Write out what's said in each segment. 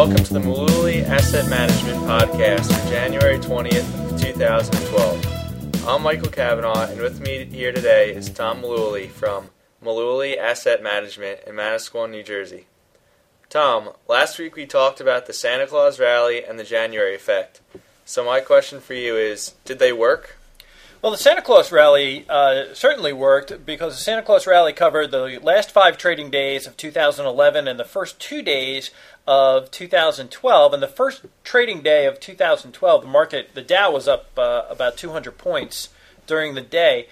welcome to the Mullooly Asset Management Podcast for January 20th, 2012. I'm Michael Kavanaugh, and with me here today is Tom Mullooly from Mullooly Asset Management in Manasquan, New Jersey. Tom, last week we talked about the Santa Claus rally and the January effect. So, my question for you is Did they work? Well, the Santa Claus rally uh, certainly worked because the Santa Claus rally covered the last five trading days of 2011 and the first two days of 2012. And the first trading day of 2012, the market, the Dow was up uh, about 200 points during the day.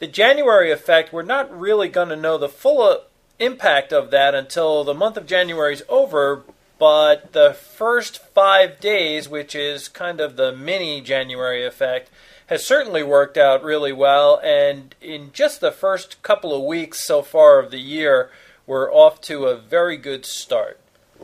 The January effect, we're not really going to know the full uh, impact of that until the month of January is over. But the first five days, which is kind of the mini January effect, has certainly worked out really well. And in just the first couple of weeks so far of the year, we're off to a very good start.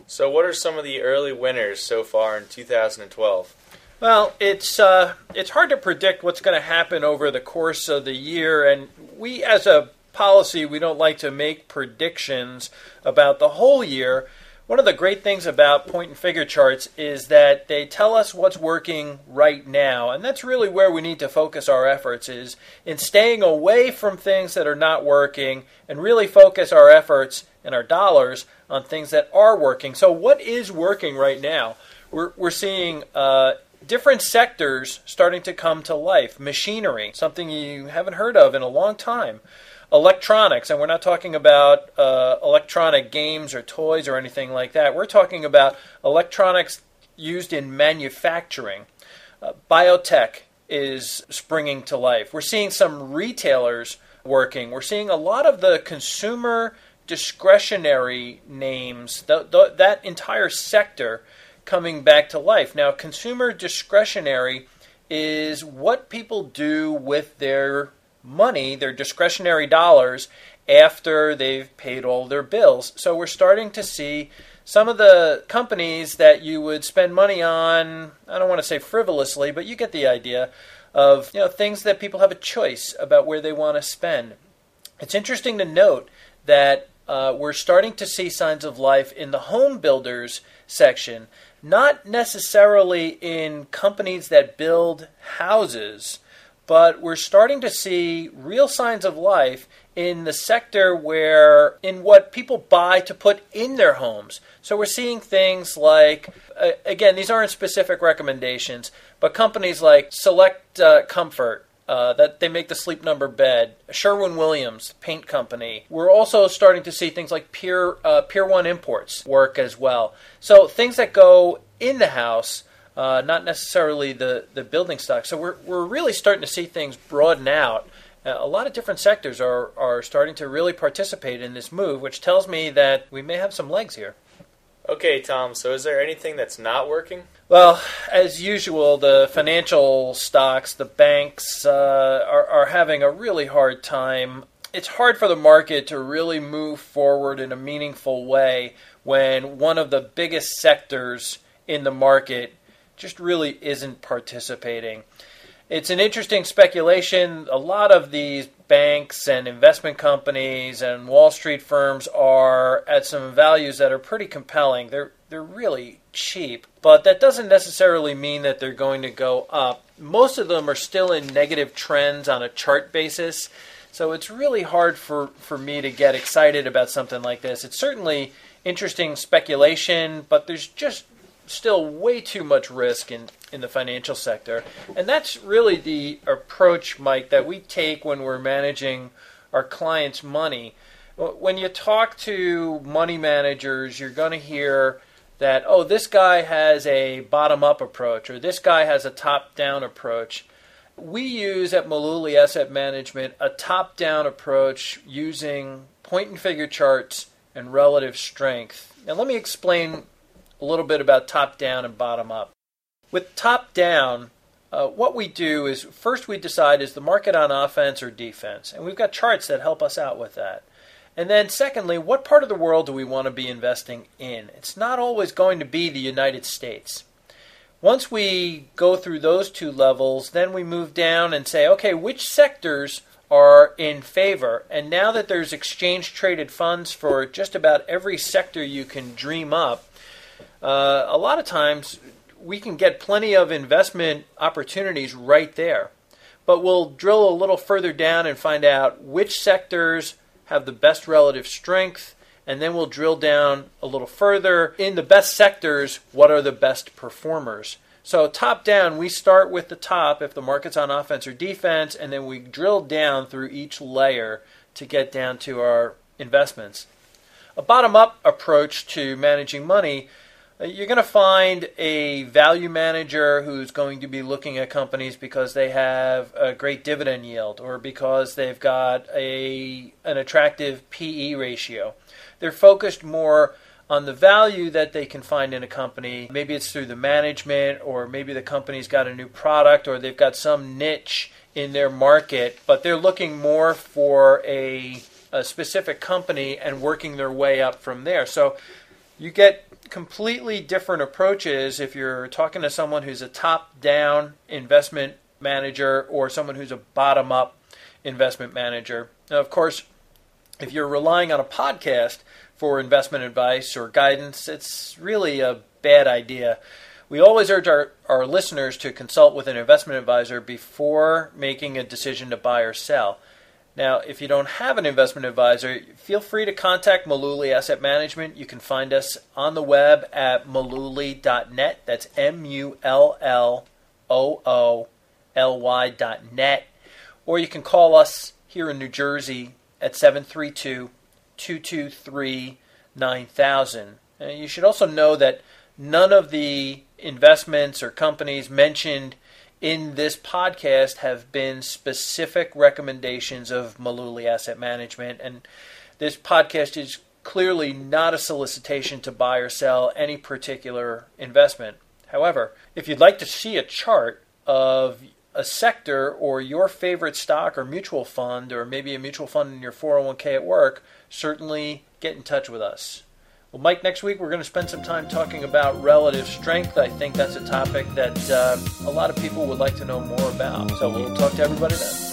So, what are some of the early winners so far in 2012? Well, it's uh, it's hard to predict what's going to happen over the course of the year, and we, as a policy, we don't like to make predictions about the whole year. One of the great things about point and figure charts is that they tell us what's working right now, and that's really where we need to focus our efforts is in staying away from things that are not working and really focus our efforts and our dollars on things that are working. So what is working right now? We're we're seeing uh, different sectors starting to come to life. Machinery, something you haven't heard of in a long time electronics, and we're not talking about uh, electronic games or toys or anything like that. We're talking about electronics used in manufacturing. Uh, biotech is springing to life. We're seeing some retailers working. We're seeing a lot of the consumer discretionary names, th- th- that entire sector coming back to life. Now, consumer discretionary is what people do with their money, their discretionary dollars, after they've paid all their bills. So we're starting to see some of the companies that you would spend money on, I don't want to say frivolously, but you get the idea of you know things that people have a choice about where they want to spend. It's interesting to note that uh, we're starting to see signs of life in the home builders section, not necessarily in companies that build houses but we're starting to see real signs of life in the sector where in what people buy to put in their homes. So we're seeing things like uh, again these aren't specific recommendations, but companies like Select uh, Comfort uh, that they make the sleep number bed. Sherwin Williams paint company. We're also starting to see things like Pier uh, Pier One Imports work as well. So things that go in the house uh, not necessarily the, the building stock. So we're, we're really starting to see things broaden out. Uh, a lot of different sectors are, are starting to really participate in this move, which tells me that we may have some legs here. Okay, Tom, so is there anything that's not working? Well, as usual, the financial stocks, the banks, uh, are, are having a really hard time. It's hard for the market to really move forward in a meaningful way when one of the biggest sectors in the market just really isn't participating. It's an interesting speculation. A lot of these banks and investment companies and Wall Street firms are at some values that are pretty compelling. They're they're really cheap, but that doesn't necessarily mean that they're going to go up. Most of them are still in negative trends on a chart basis. So it's really hard for, for me to get excited about something like this. It's certainly interesting speculation, but there's just still way too much risk in, in the financial sector. And that's really the approach, Mike, that we take when we're managing our clients' money. When you talk to money managers, you're going to hear that, oh, this guy has a bottom up approach or this guy has a top down approach. We use at Mullooly Asset Management a top down approach using point and figure charts and relative strength. Now, let me explain a little bit about top down and bottom up. With top down, uh, what we do is first we decide is the market on offense or defense, and we've got charts that help us out with that. And then, secondly, what part of the world do we want to be investing in? It's not always going to be the United States. Once we go through those two levels, then we move down and say, okay, which sectors are in favor? And now that there's exchange traded funds for just about every sector you can dream up, uh, a lot of times we can get plenty of investment opportunities right there. But we'll drill a little further down and find out which sectors have the best relative strength, and then we'll drill down a little further. In the best sectors, what are the best performers? So, top down, we start with the top if the market's on offense or defense, and then we drill down through each layer to get down to our investments. A bottom up approach to managing money you're going to find a value manager who's going to be looking at companies because they have a great dividend yield or because they've got a an attractive PE ratio. They're focused more on the value that they can find in a company. Maybe it's through the management or maybe the company's got a new product or they've got some niche in their market, but they're looking more for a a specific company and working their way up from there. So you get completely different approaches if you're talking to someone who's a top down investment manager or someone who's a bottom up investment manager. Now, of course, if you're relying on a podcast for investment advice or guidance, it's really a bad idea. We always urge our, our listeners to consult with an investment advisor before making a decision to buy or sell. Now, if you don't have an investment advisor, feel free to contact Mullooly Asset Management. You can find us on the web at mullooly.net. That's M U L L O O L Y.net. Or you can call us here in New Jersey at 732 223 9000. You should also know that none of the investments or companies mentioned in this podcast have been specific recommendations of Mullooly Asset Management. And this podcast is clearly not a solicitation to buy or sell any particular investment. However, if you'd like to see a chart of a sector or your favorite stock or mutual fund, or maybe a mutual fund in your 401k at work, certainly get in touch with us. Well, Mike, next week we're going to spend some time talking about relative strength. I think that's a topic that uh, a lot of people would like to know more about. So we'll talk to everybody then.